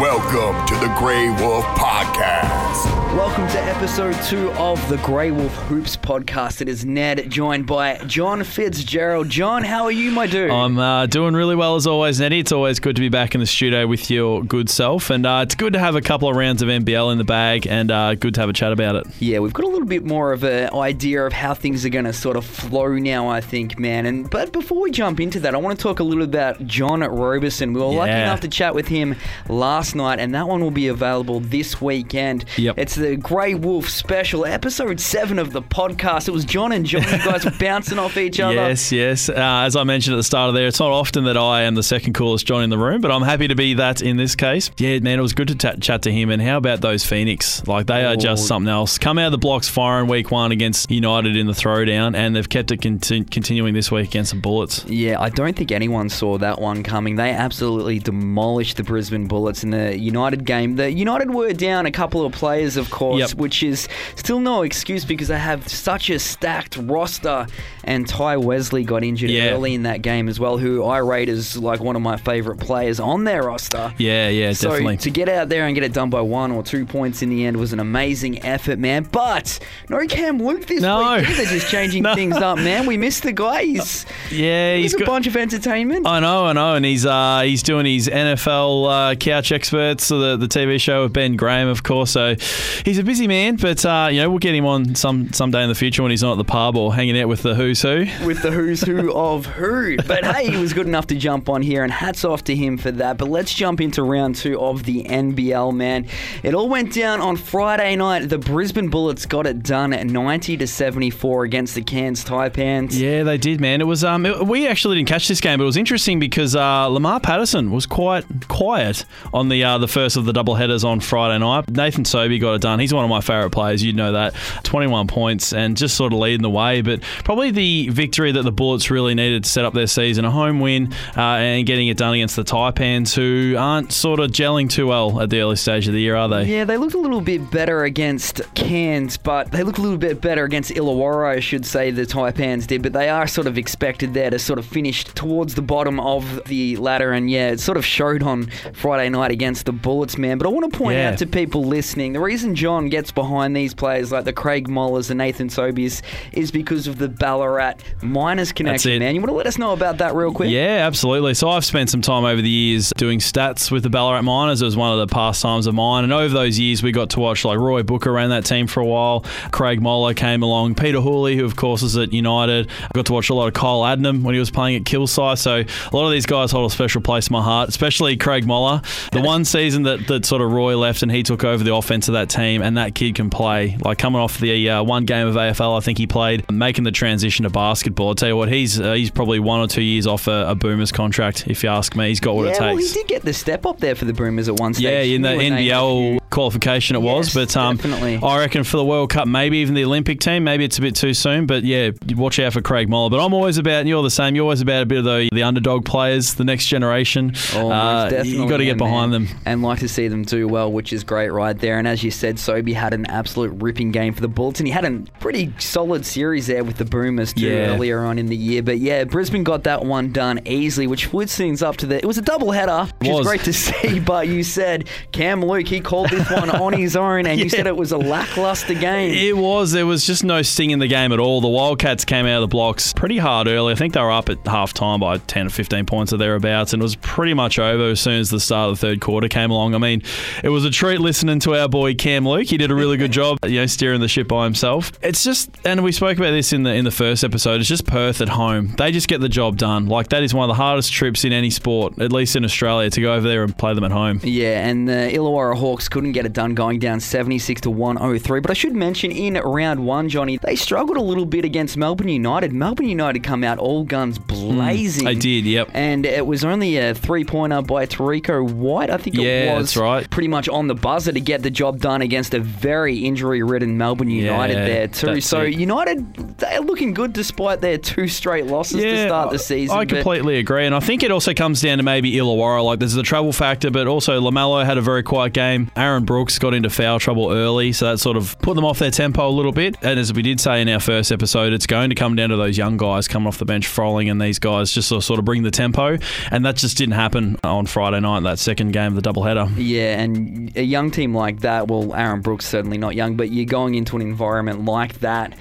Welcome to the Grey Wolf Podcast. Welcome to episode two of the Grey Wolf Hoops podcast. It is Ned, joined by John Fitzgerald. John, how are you, my dude? I'm uh, doing really well as always, Eddie. It's always good to be back in the studio with your good self, and uh, it's good to have a couple of rounds of NBL in the bag, and uh, good to have a chat about it. yeah, we've got a little bit more of an idea of how things are going to sort of flow now, I think, man. And but before we jump into that, I want to talk a little bit about John Roberson. We were lucky enough to chat with him last night, and that one will be available this weekend. Yep. It's the Grey Wolf special, episode seven of the podcast. It was John and John. You guys were bouncing off each other. Yes, yes. Uh, as I mentioned at the start of there, it's not often that I am the second coolest John in the room, but I'm happy to be that in this case. Yeah, man, it was good to ta- chat to him. And how about those Phoenix? Like they are Oh. just something else. Come out of the blocks firing week one against United in the throwdown, and they've kept it conti- continuing this week against the Bullets. Yeah, I don't think anyone saw that one coming. They absolutely demolished the Brisbane Bullets in the United game. The United were down a couple of players, of course, Yep. which is still no excuse because they have such a stacked roster. And Ty Wesley got injured Yeah. early in that game as well, who I rate as like one of my favourite players on their roster. Yeah, yeah, So definitely. to get out there and get it done by one or two points in the end was an amazing effort, man. But no Cam Luke this No. week either, They're just changing No. things up, man. We missed the guy. He's yeah, He's he's a got. bunch of entertainment. I know, I know, and he's uh, he's doing his NFL uh, Couch Experts, so the the TV show Ben Graham, of course. So he's a busy man, but uh, you know we'll get him on some someday in the future when he's not at the pub or hanging out with the who's who. with the who's who of who. But hey, he was good enough to jump on here, and hats off to him for that. But let's jump into round two of the NBL, man. It all went down on Friday night. The Brisbane Bullets got it done at 90 to 74 against the Cairns Taipans. Yeah, they did, man. It was um, it- we actually didn't catch this game, but it was interesting because uh, Lamar Patterson was quite quiet on the uh, the first of the double headers on Friday night. Nathan Sobey got it done. He's one of my favourite players. You know that. 21 points and just sort of leading the way. But probably the victory that the Bullets really needed to set up their season, a home win uh, and getting it done against the Taipans, who aren't sort of gelling too well at the early stage of the year, are they? Yeah, they looked a little bit better against Cairns, but they looked a little bit better against Illawarra, I should say, the Taipans did. But they are sort of expected there to sort of finish towards the bottom of the ladder. And yeah, it sort of showed on Friday night against the Bullets, man. But I want to point Yeah. out to people listening the reason John gets behind these players like the Craig Mollers and Nathan Sobeys is because of the Ballarat Miners connection, man. You want to let us know about that real quick? Yeah, absolutely. So I've spent some time over the years doing stats with the Ballarat Miners. It was one of the pastimes of mine. And over those years, we got to watch like Roy Booker ran that team for a while. Craig Moller came along. Peter Hooley, who of course is at United. I got to watch a lot of Kyle Adnam when he was playing at Kilsyth. So a lot of these guys hold a special place in my heart, especially Craig Moller. The one season that, that sort of Roy left and he took over the offense of that team, and that kid can play. Like coming off the uh, one game of AFL, I think he played, making the transition to basketball. I'll tell you what, he's uh, he's probably one or two years off a, a Boomers contract, if you ask me. He's got what yeah, it takes. well, he did get the step up there for the Boomers at one stage. Yeah, in the He was named a NBL qualification it was, Yes, but um, definitely. I reckon for the World Cup, maybe even the Olympic team, maybe it's a bit too soon. But yeah, watch out for Craig Moller. But I'm always about, and you're the same. You're always about a bit of the the underdog players, the next generation. Oh, Uh, most definitely, you got to get behind man. them. and like to see them do well, which is great right there. And as you said, Sobey had an absolute ripping game for the Bullets, and he had a pretty solid series there with the Boomers too Yeah. earlier on in the year. But yeah, Brisbane got that one done easily, which flips things up to the. It was a double header, which is great to see. But you said Cam Luke, he called one on his own, and you said it was a lackluster game. It was. There was just no sting in the game at all. The Wildcats came out of the blocks pretty hard early. I think they were up at half time by 10 or 15 points or thereabouts, and it was pretty much over as soon as the start of the third quarter came along. I mean, it was a treat listening to our boy Cam Luke. He did a really good job, you know, steering the ship by himself. It's just, and we spoke about this in the in the first episode. It's just Perth at home. They just get the job done. Like that is one of the hardest trips in any sport, at least in Australia, to go over there and play them at home. Yeah, and the Illawarra Hawks couldn't get it done going down 76 to 103. But I should mention in round one, Johnny, they struggled a little bit against Melbourne United. Melbourne United come out all guns hmm. blazing. They did, yep. And it was only a three pointer by Tariko White, I think it Yeah, was. that's right. Pretty much on the buzzer to get the job done against a very injury ridden Melbourne United Yeah, there, too. So it. United, they're looking good despite their two straight losses to start the season. I completely agree, and I think it also comes down to maybe Illawarra. Like there's the travel factor, but also Lamelo had a very quiet game. Aaron Aaron Brooks got into foul trouble early, so that sort of put them off their tempo a little bit. And as we did say in our first episode, it's going to come down to those young guys coming off the bench, Froling and these guys just sort of- sort of bring the tempo. And that just didn't happen on Friday night, that second game of the doubleheader. Yeah, and a young team like that, well, Aaron Brooks certainly not young, but you're going into an environment like that,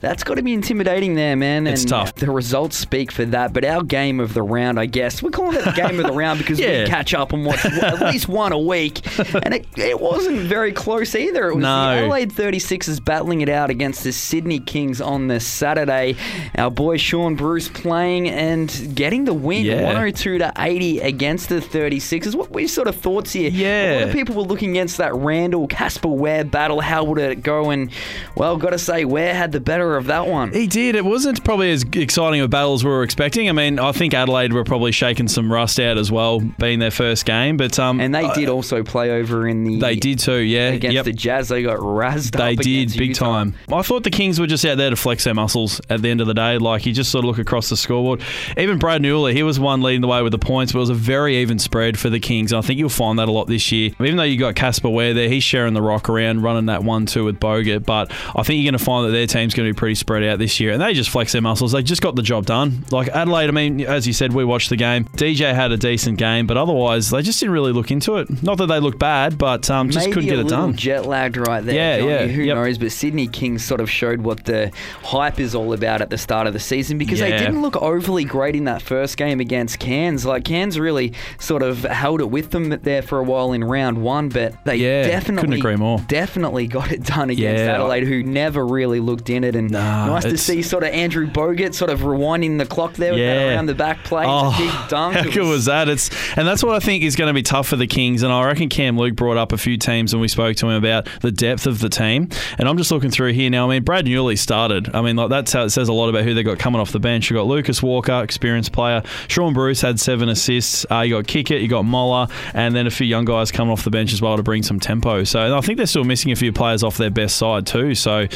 that's got to be intimidating there, man. It's and tough. The results speak for that. But our game of the round, I guess, we're calling it the game of the round because Yeah. we catch up and watch at least one a week, and it, it wasn't very close either. It was No. the Adelaide 36ers battling it out against the Sydney Kings on this Saturday. Our boy Shaun Bruce playing and getting the win, Yeah. 102 to 80 against the 36ers. What were your sort of thoughts here? Yeah. A lot of people were looking against that Randle Casper Ware battle. How would it go? And well, got to say, Ware had the better of that one. He did. It wasn't probably as exciting a battle as we were expecting. I mean, I think Adelaide were probably shaking some rust out as well, being their first game. But um, And they did also play over in the They did too. Yeah. against Yep. the Jazz. They got razzed They did big Utah. time. I thought the Kings were just out there to flex their muscles at the end of the day. Like you just sort of look across the scoreboard. Even Brad Newley, he was one leading the way with the points, but it was a very even spread for the Kings. I think you'll find that a lot this year. Even though you got Casper Ware there, he's sharing the rock around, running that one-two with Bogut. But I think you're going to find that their team's going to be pretty spread out this year, and they just flex their muscles. They just got the job done. Like Adelaide, I mean, as you said, we watched the game. DJ had a decent game, but otherwise they just didn't really look into it. Not that they looked bad, but um, Um, just Maybe couldn't get a it little done. jet lagged right there. Yeah, yeah, Who yep. knows? But Sydney Kings sort of showed what the hype is all about at the start of the season because they didn't look overly great in that first game against Cairns. Like Cairns really sort of held it with them there for a while in round one, but they Yeah, definitely couldn't agree more. definitely got it done against Yeah. Adelaide, who never really looked in it. And Nah, nice to see sort of Andrew Bogut sort of rewinding the clock there with that Yeah. around the back play. Oh, big dunk. How good was that? It's and that's what I think is going to be tough for the Kings. And I reckon Cam Luke brought up a few teams and we spoke to him about the depth of the team. And I'm just looking through here now. I mean, Brad Newley started. I mean, like that's how it says a lot about who they got coming off the bench. You got Lucas Walker, experienced player. Shaun Bruce had seven assists. Uh, you got Kickett, you got Moller, and then a few young guys coming off the bench as well to bring some tempo. So I think they're still missing a few players off their best side too. So,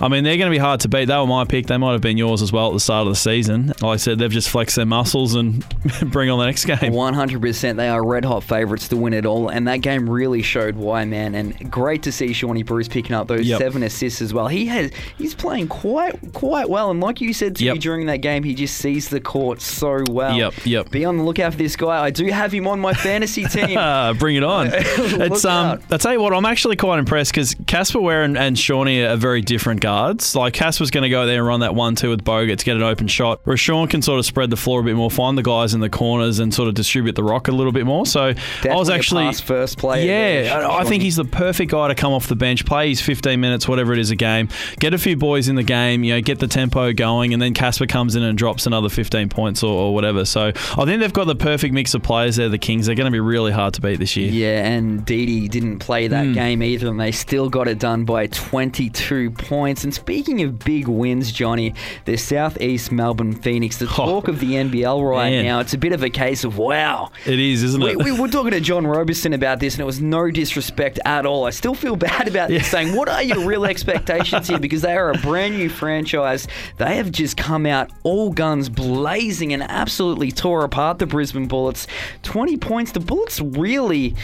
I mean, they're going to be hard to beat. They were my pick. They might have been yours as well at the start of the season. Like I said, they've just flexed their muscles and bring on the next game. 100%. They are red hot favourites to win it all, and that game really showed why, man. And great to see Shawnee Bruce picking up those Yep. seven assists as well. He has he's playing quite quite well, and like you said to Yep. me during that game, he just sees the court so well. Yep, yep. Be on the lookout for this guy. I do have him on my fantasy team. Bring it on. it's um. I tell you what, I'm actually quite impressed because Casper Ware and, and Shawnee are very different guards. Like Casper's going to go there and run that one two with Bogut to get an open shot. Whereas Shaun can sort of spread the floor a bit more, find the guys in the corners and sort of distribute the rock a little bit more. So I was Definitely actually first player Yeah, I, think he's the perfect guy to come off the bench, play his 15 minutes, whatever it is a game, get a few boys in the game, you know, get the tempo going, and then Casper comes in and drops another 15 points or, or whatever. So I think they've got the perfect mix of players there. The Kings, they're going to be really hard to beat this year. Yeah, and Didi didn't play that hmm. game either, and they still got it done by 22 points. And speaking of big wins, Johnny, the Southeast Melbourne Phoenix, the oh, talk of the NBL right Oh, man. now, it's a bit of a case of wow. It is, isn't We, it? we were talking to John Roberson about this, and it was no disrespect at all. I still feel bad about this, Yeah. saying, What are your real expectations here? Because they are a brand new franchise. They have just come out all guns blazing and absolutely tore apart the Brisbane Bullets. 20 points. The Bullets really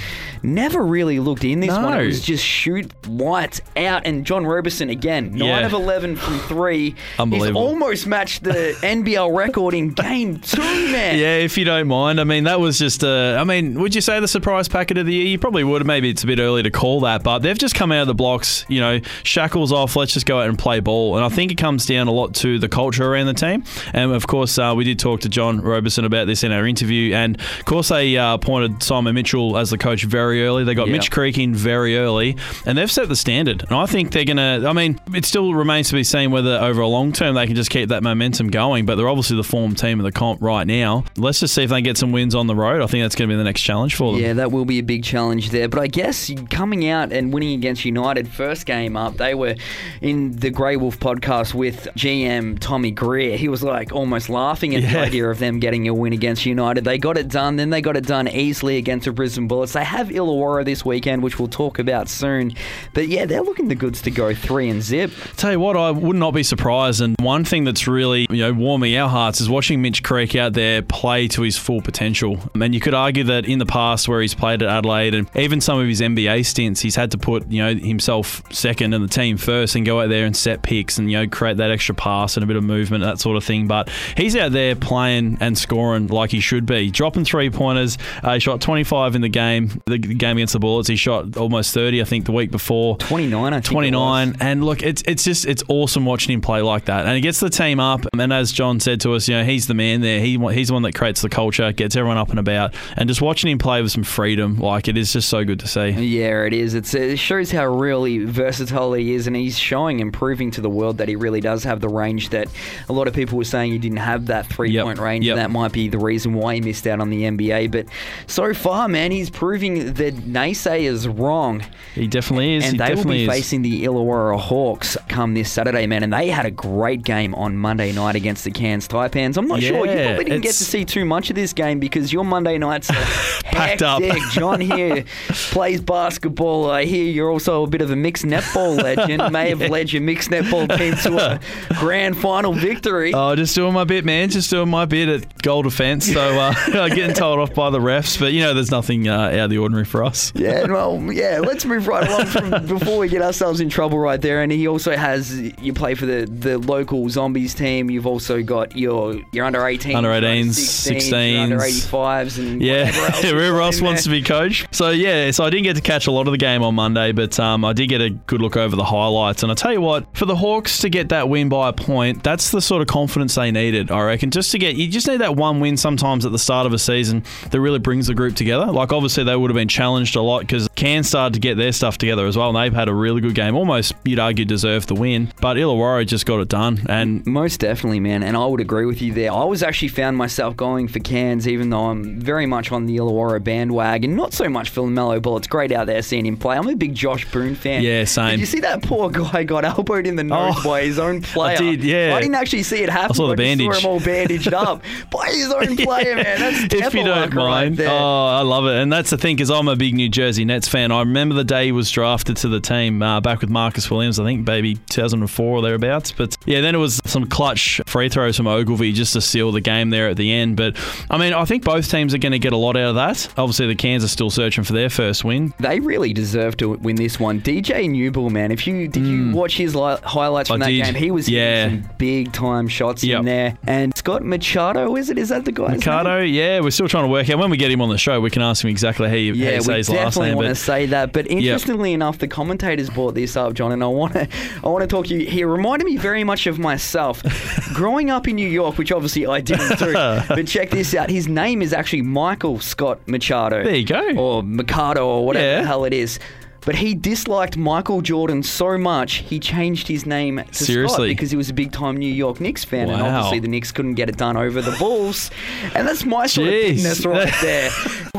never really looked in this one. It No. was just shoot lights out. And John Roberson, again, 9 Yeah. of 11 from three. Unbelievable. He's almost matched the NBL record in game two, man. Yeah, if you don't mind. I mean, that was just a. I mean, would you say the surprise packet of the year? You probably would. Maybe it's a bit early to call that, but they've just come out of the blocks. You know, shackles off. Let's just go out and play ball. And I think it comes down a lot to the culture around the team. And of course, uh, we did talk to John Roberson about this in our interview. And of course, they uh, appointed Simon Mitchell as the coach very early. They got Yeah. Mitch Creek in very early, and they've set the standard. And I think they're gonna. I mean, it still remains to be seen whether over a long term they can just keep that momentum going. But they're obviously the form team of the comp right now. Let's just see if they can get some wins on the road. I think that's going to be the next challenge for them. Yeah, that will be a big challenge there. But I guess coming out and winning against United, first game up, they were in the Grey Wolf podcast with GM Tommy Greer. He was like almost laughing at the idea of them getting a win against United. They got it done, then they got it done easily against the Brisbane Bullets. They have Illawarra this weekend, which we'll talk about soon. But yeah, they're looking the goods to go three and zip. Tell you what, I would not be surprised. And one thing that's really you know warming our hearts is watching Mitch Creek out there play to his full potential. And you could argue that in the past, where he's played at Adelaide and even some of his NBA stints, he's had to put you know himself second and the team first, and go out there and set picks and you know create that extra pass and a bit of movement, that sort of thing. But he's out there playing and scoring like he should be, dropping three pointers. Uh, he shot 25 in the game, the game against the Bullets. He shot almost 30, I think, the week before. 29, I think. it 29 was. and look it's it's just it's awesome watching him play like that and he gets the team up and as John said to us you know he's the man there he he's the one that creates the culture gets everyone up and about and just watching him play with some freedom like it is just so good to see Yeah, it is. It's, it shows how really versatile he is, and he's showing and proving to the world that he really does have the range that a lot of people were saying he didn't have that three Yep, point range, yep. and that might be the reason why he missed out on the NBA. But so far, man, he's proving that naysayers wrong. he definitely is And he they will be is facing the Illawarra Hawks come this Saturday, man. And they had a great game on Monday night against the Cairns Taipans. I'm not sure. You probably didn't get to see too much of this game because your Monday nights are Packed up. John here plays basketball. I hear you're also a bit of a mixed netball legend. May have led your mixed netball team to a grand final victory. Oh, just doing my bit, man. Just doing my bit at goal defence. So uh, getting told off by the refs, but you know, there's nothing uh, out of the ordinary for us. Yeah, well, yeah. Let's move right along from before we get ourselves in trouble right there. And he also has you play for the, the local zombies team. You've also got your your under 18s, Under 18s, 16s, under 16s. 85s, and Yeah, whatever else, whoever else wants to be coach. So yeah, so I didn't get to catch a lot of the game on Monday, but um, I did get a good look over the highlights. And I tell you what, for the Hawks to get that win by a point, that's the sort of confidence they needed. I reckon. Just to get, you just need that one win sometimes at the start of a season that really brings the group together. Like obviously they would have been challenged a lot because Cairns started to get their stuff together as well, and they've had a really good game. Almost you'd argue deserved the win, but Illawarra just got it done. And Most definitely, man, and I would agree with you there. I was actually found myself going for Cairns, even though I'm very much on the Illawarra bandwagon. Not so much for Melo Ball. It's great out there seeing him play. I'm a big Josh Boone fan. Yeah, same. Did you see that poor guy got elbowed in the nose Oh, by his own player? did, yeah. I didn't actually see it happen. I saw the just bandage. Saw him all bandaged up by his own player, man. That's if you don't luck right oh, I love it. And that's the thing, because I'm a big New Jersey Nets fan. I remember the day he was drafted to the team uh, back with Marcus Williams, I think maybe 2004 or thereabouts. But yeah, then it was some clutch free throws from Ogilvy just to seal the game there at the end. But I mean, I think both teams are going to get a lot out of that. Obviously, the Cairns are still searching for their first win. They really deserve to win this one. DJ Newbill, man. If you did you mm. watch his li- highlights from. I that did. game, he was Yeah. some big time shots Yep. in there. And Scott Machado, is it? Is that the guy? Ricardo, yeah, we're still trying to work out. When we get him on the show, we can ask him exactly how you, Yeah, say we his last definitely want to say that. But interestingly enough, the commentators brought this up, John, and I want to, I want to talk to you. He reminded me very much of myself, growing up in New York, which obviously I didn't do. but check this out: his name is actually Michael Scott Machado. There you go. Or Mikado, or whatever Yeah. the hell it is. But he disliked Michael Jordan so much, he changed his name to Scott because he was a big time New York Knicks fan. And obviously, the Knicks couldn't get it done over the Bulls. And that's my sort of Jeez. bigness right there.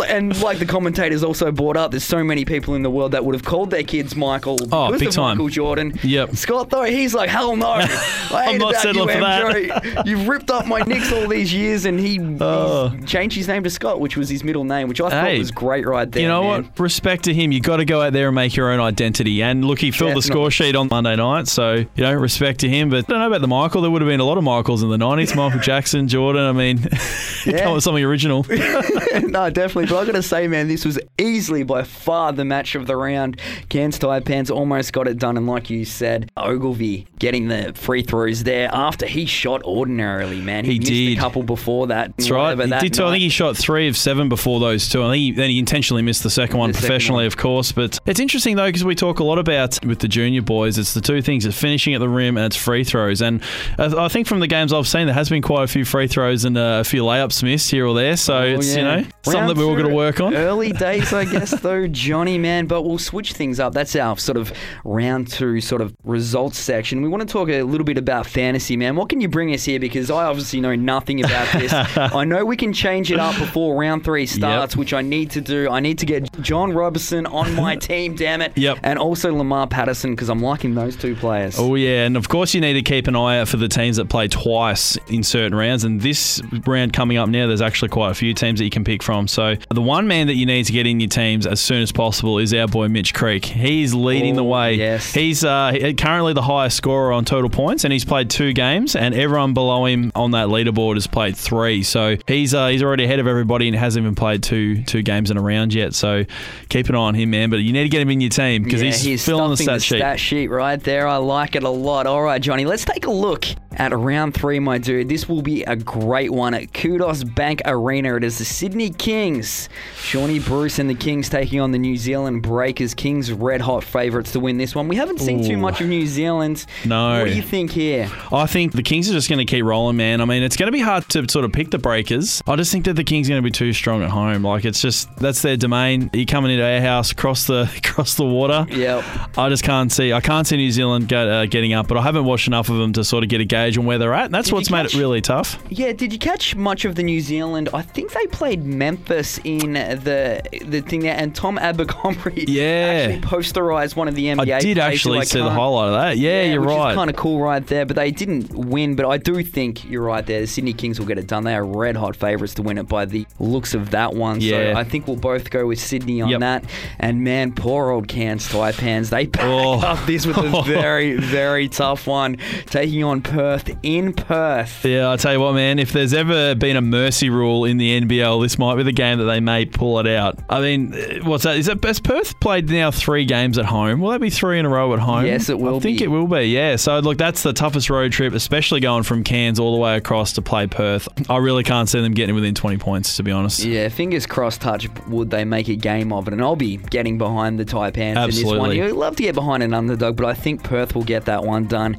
And like the commentators also brought up, there's so many people in the world that would have called their kids Michael Oh, because big of time. Michael Jordan. Yep. Scott, though, he's like, hell no. I I'm not settling you, for that. You've ripped up my Knicks all these years, and he Oh. changed his name to Scott, which was his middle name, which I thought was great right there. You know man. what? Respect to him. You got to go out there and make your own identity. And look, he filled the score sheet on Monday night, so you know, respect to him. But I don't know about the Michael. There would have been a lot of Michaels in the nineties. Michael Jackson, Jordan. I mean, Yeah. come up with something original. no, definitely. But I got to say, man, this was easily by far the match of the round. Cairns Taipans almost got it done, and like you said, Ogilvy getting the free throws there after he shot ordinarily, man. He missed did. a couple before that. That's right. He that did. I think he shot three of seven before those two. I think he, then he intentionally missed the second one The professionally, one. of course. But it's interesting though because we talk a lot about with the junior boys. It's the two things: it's finishing at the rim and it's free throws. And I think from the games I've seen, there has been quite a few free throws and uh, a few layups missed here or there. So Oh, it's you yeah. know something Round that we're all going to work on. Early days, I guess, though, Johnny, man. But we'll switch things up. That's our sort of round two sort of results section. We want to talk a little bit about fantasy, man. What can you bring us here? Because I obviously know nothing about this. I know we can change it up before round three starts, which I need to do. I need to get John Roberson on my team damn it. Yep. And also Lamar Patterson because I'm liking those two players. Oh yeah, and of course you need to keep an eye out for the teams that play twice in certain rounds. And this round coming up now, there's actually quite a few teams that you can pick from. So the one man that you need to get in your teams as soon as possible is our boy Mitch Creek. He's leading the way. yes. He's uh, currently the highest scorer on total points, and he's played two games, and everyone below him on that leaderboard has played three. So he's uh, he's already ahead of everybody and hasn't even played two two games in a round yet. So keep an eye on him, man. But you need to get him in your team because yeah, he's, he's filling the stat sheet. stat sheet right there. I like it a lot. All right, Johnny, let's take a look at round three, my dude. This will be a great one at Kudos Bank Arena. It is the Sydney Kings. Shawnee Bruce and the Kings taking on the New Zealand Breakers. Kings red hot favourites to win this one. We haven't seen too much of New Zealand. No. What do you think here? I think the Kings are just going to keep rolling, man. I mean, it's going to be hard to sort of pick the breakers. I just think that the Kings are going to be too strong at home. Like it's just that's their domain. You're coming into our house, cross the cross the water. Yep. I just can't see. I can't see New Zealand get, uh, getting up, but I haven't watched enough of them to sort of get a gauge on where they're at. And that's Did what's made catch- it really tough. Yeah, did you catch much of the New Zealand? I think they played Memphis in the the thing there, and Tom Abercrombie Yeah. actually posterized one of the NBA. I did actually I see the highlight of that. Yeah, you're which right. kind of cool right there, but they didn't win. But I do think you're right there. The Sydney Kings will get it done. They are red hot favourites to win it by the looks of that one. Yeah. So I think we'll both go with Sydney on Yep. that. And man, poor old Cairns Taipans, they back Oh. up this with a very, very tough one, taking on Perth in Perth. Yeah, I tell you what, man. If there's ever been a mercy rule in the NBL, this might be the game that they may pull it out. I mean, uh, what's that? Is that has Perth played now three games at home? Will that be three in a row at home? Yes, it will I think be. it will be. Yeah. So look, that's the toughest road trip, especially going from Cairns all the way across to play Perth. I really can't see them getting within 20 points, to be honest. Yeah, fingers crossed, touch would they make a game of it. And I'll be getting behind the Taipans in this one. Absolutely. You love to get behind an underdog, but I think Perth will get that one done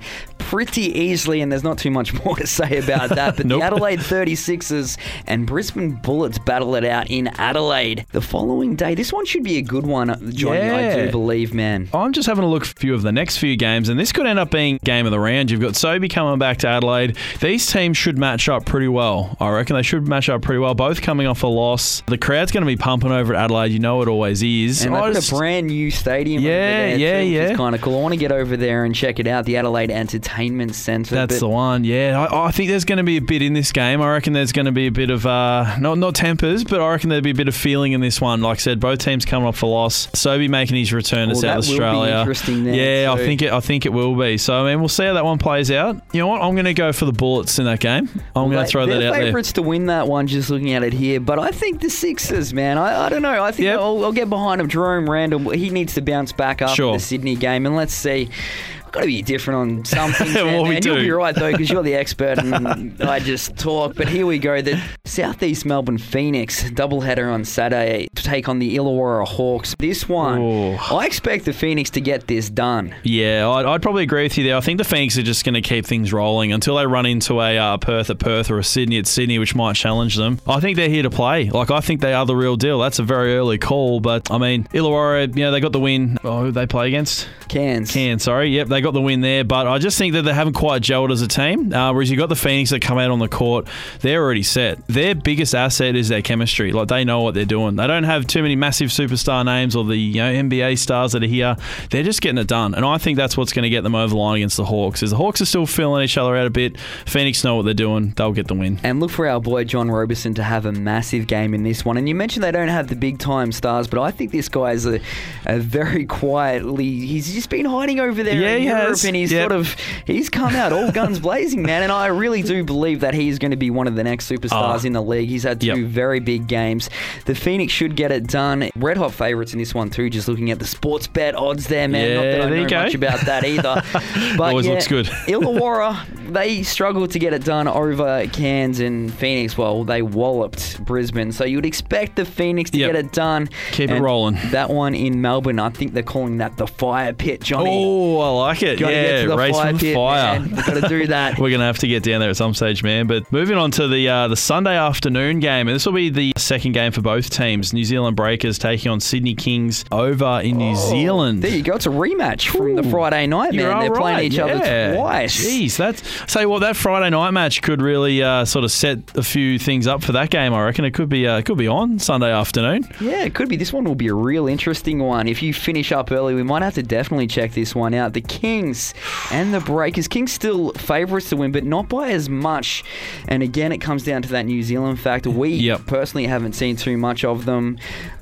pretty easily. And there's not too much more to say about that. But Nope. the Adelaide 36ers and Brisbane Bullets battle it out in Adelaide the following day. This one should be a good one, Johnny, I do believe, man. I'm just having a look at a few of the next few games, and this could end up being game of the round. You've got Sobey coming back to Adelaide. These teams should match up pretty well. I reckon they should match up pretty well. Both coming off a loss. The crowd's going to be pumping over at Adelaide. You know it always is. And they've just- a brand new stadium Yeah, yeah, yeah. It's kind of cool. I want to get over there and check it out, the Adelaide Entertainment Centre. That's the one, yeah. I, I think there's going to be a bit in this game. I reckon there's going to be a bit of uh, not not tempers, but I reckon there'll be a bit of feeling in this one. Like I said, both teams coming off a loss. Sobey making his return to South that will be Australia. yeah, I think it. I think it will be. So I mean, we'll see how that one plays out. You know what? I'm going to go for the Bullets in that game. I'm going to throw that out there. favourites to win that one, just looking at it here. But I think the Sixers, man. I, I don't know. I think Yep. I'll, I'll get behind him. Jerome Randle, he needs to bounce back after Sure. the Sydney game, and let's see. Got to be different on some things, man. Well, we and you'll be right though, because you're the expert, and I just talk. But here we go. The Southeast Melbourne Phoenix doubleheader on Saturday to take on the Illawarra Hawks. This one, Ooh. I expect the Phoenix to get this done. Yeah, I'd, I'd probably agree with you there. I think the Phoenix are just going to keep things rolling until they run into a uh, Perth at Perth or a Sydney at Sydney, which might challenge them. I think they're here to play. Like, I think they are the real deal. That's a very early call, but I mean, Illawarra, you know, they got the win. Oh, who they play against? Cairns. Cairns, sorry. Yep, they got the win there, but I just think that they haven't quite gelled as a team. Uh, whereas you got the Phoenix that come out on the court, they're already set. Their biggest asset is their chemistry. Like they know what they're doing. They don't have too many massive superstar names or the you know NBA stars that are here. They're just getting it done, and I think that's what's going to get them over the line against the Hawks. Is the Hawks are still filling each other out a bit. Phoenix know what they're doing. They'll get the win. And look for our boy John Roberson to have a massive game in this one. And you mentioned they don't have the big time stars, but I think this guy is a, a very quietly. He's just been hiding over there Yeah, Europe, and he's Yep. sort of he's come out all guns blazing, man. And I really do believe that he's going to be one of the next superstars Ah. in the league. He's had two Yep. very big games. The Phoenix should get it done. Red hot favourites in this one too. Just looking at the sports bet odds there, man. Yeah, Not that I there you know go. much about that either. But Always yeah, looks good. Illawarra, they struggled to get it done over Cairns and Phoenix. Well, they walloped Brisbane. So you'd expect the Phoenix to Yep. get it done. Keep it rolling. That one in Melbourne, I think they're calling that the fire pit, Johnny. Oh, I like it. Gotta yeah, get to the race fire pit, fire. man. We've got to do that. We're gonna have to get down there at some stage, man. But moving on to the uh, the Sunday afternoon game, and this will be the second game for both teams. New Zealand Breakers taking on Sydney Kings over in New Zealand. There you go. It's a rematch from the Friday night, man. They're all playing right, each other yeah. twice. Jeez, that's say what that Friday night match could really uh, sort of set a few things up for that game. I reckon it could be uh, it could be on Sunday afternoon. Yeah, it could be. This one will be a real interesting one. If you finish up early, we might have to definitely check this one out. The Kings and the Breakers. Kings still favourites to win, but not by as much. And again, it comes down to that New Zealand factor. We Yep. personally haven't seen too much of them.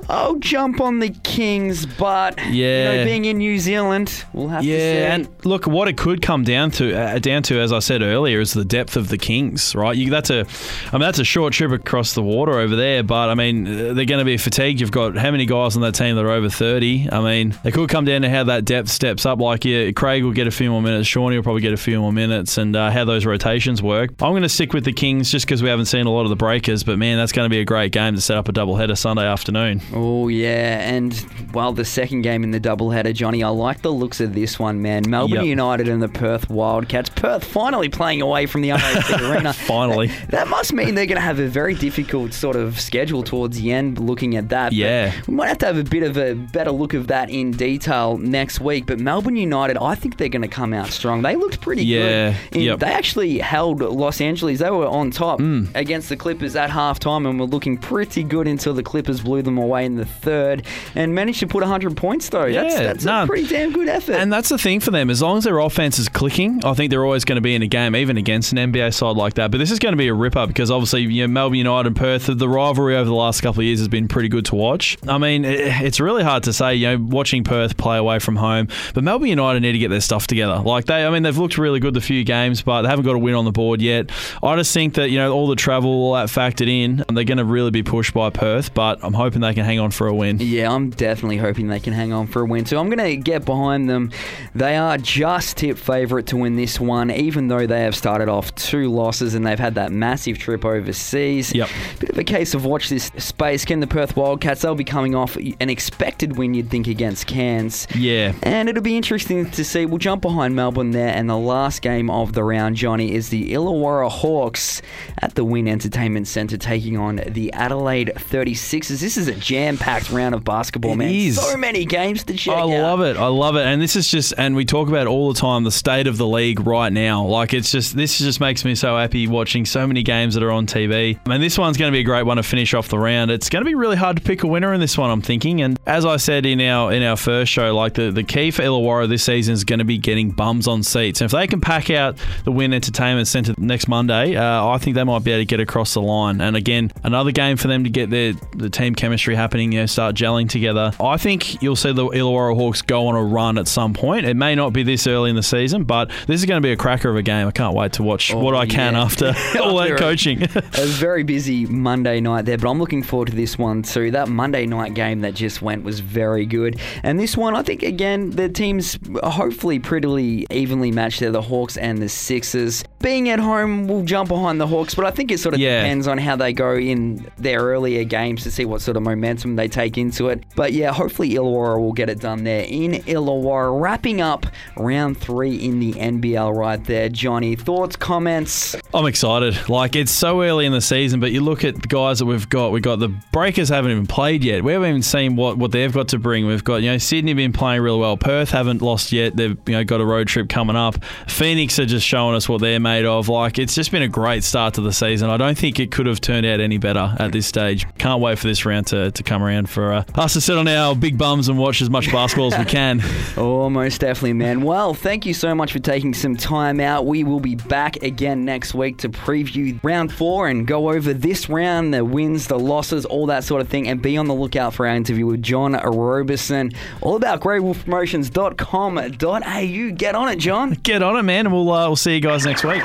I'll jump on the Kings, but you Yeah. know, being in New Zealand, we'll have to see. Yeah, and look, what it could come down to, uh, down to, as I said earlier, is the depth of the Kings. Right, you, that's a, I mean, that's a short trip across the water over there. But I mean, uh, they're going to be fatigued. You've got how many guys on that team that are over thirty? I mean, it could come down to how that depth steps up. Like, yeah, Craig will get a few more minutes. Shawnee will probably get a few more minutes, and uh, how those rotations work. I'm going to stick with the Kings just because we haven't seen a lot of the breakers. But man, that's going to be a great game to set up a double header Sunday afternoon. Oh yeah, and well, the second game in the doubleheader, Johnny. I like the looks of this one, man. Melbourne Yep. United and the Perth Wildcats. Perth finally playing away from the RAC Arena. Finally. That must mean they're going to have a very difficult sort of schedule towards the end. Looking at that, But Yeah. we might have to have a bit of a better look of that in detail next week. But Melbourne United, I think they're going to come out strong. They looked pretty Yeah, good. Yep. They actually held Los Angeles. They were on top Mm. against the Clippers at halftime and were looking pretty good until the Clippers blew them away in the third and managed to put 100 points though. that's Yeah, that's no. a pretty damn good effort. And that's the thing for them. As long as their offense is clicking, I think they're always going to be in a game, even against an NBA side like that. But this is going to be a ripper because obviously, you know, Melbourne United and Perth, the rivalry over the last couple of years has been pretty good to watch. I mean, it's really hard to say, you know, watching Perth play away from home, but Melbourne United need to get their stuff together. Like they, I mean, they've looked really good the few games, but they haven't got a win on the board yet. I just think that you know all the travel, all that factored in, and they're going to really be pushed by Perth. But I'm hoping they can hang on for a win. Yeah, I'm definitely hoping they can hang on for a win. So I'm going to get behind them. They are just tip favourite to win this one, even though they have started off two losses and they've had that massive trip overseas. Yep. Bit of a case of watch this space. Can the Perth Wildcats? They'll be coming off an expected win, you'd think, against Cairns. Yeah. And it'll be interesting to see. We'll jump behind Melbourne there. And the last game of the round, Johnny, is the Illawarra Hawks at the Win Entertainment Centre taking on the Adelaide 36ers. This is a jam packed round of basketball, It man. is. So many games to check I out. love it. I love it. And this is just, and we talk about all the time, the state of the league right now. Like, it's just, this just makes me so happy watching so many games that are on TV. And this one's going to be a great one to finish off the round. It's going to be really hard to pick a winner in this one, I'm thinking. And as I said in our in our first show, like the, the key for Illawarra this season is going to be getting bums on seats. And if they can pack out the Win Entertainment Centre next Monday, uh, I think they might be able to get across the line. And again, another game for them to get their the team chemistry happening, you know, start gelling together. I think you'll see the Illawarra Hawks go on a run at some point. It may not be this early in the season, but this is going to be a cracker of a game. I can't wait to watch Oh, what I can yeah. after all that coaching. a very busy Monday night there, but I'm looking forward to this one too. That Monday night game that just went was very good. And this one, I think, again, the teams hopefully prettily evenly matched there, the Hawks and the Sixers. Being at home, we'll jump behind the Hawks, but I think it sort of Yeah. depends on how they go in their earlier games to see what sort of momentum they take into it. But yeah, hopefully Illawarra will get it done there in Illawarra. Wrapping up round three in the NBL right there. Johnny, thoughts, comments? I'm excited. Like it's so early in the season, but you look at the guys that we've got. We've got the Breakers haven't even played yet. We haven't even seen what, what they've got to bring. We've got you know Sydney been playing really well. Perth haven't lost yet. They've you know got a road trip coming up. Phoenix are just showing us what they're made of. Like it's just been a great start to the season. I don't think it could have turned out any better at this stage. Can't wait for this round to, to come around for uh, us to sit on our big bums and watch as much basketball as we can. Oh, most definitely, man. Well, thank you so much for taking some time out. We will be back again next week to preview round four and go over this round, the wins, the losses, all that sort of thing, and be on the lookout for our interview with John Roberson, all about greywolfpromotions.com.au. Get on it, John. Get on it, man, and we'll uh, we'll see you guys next week.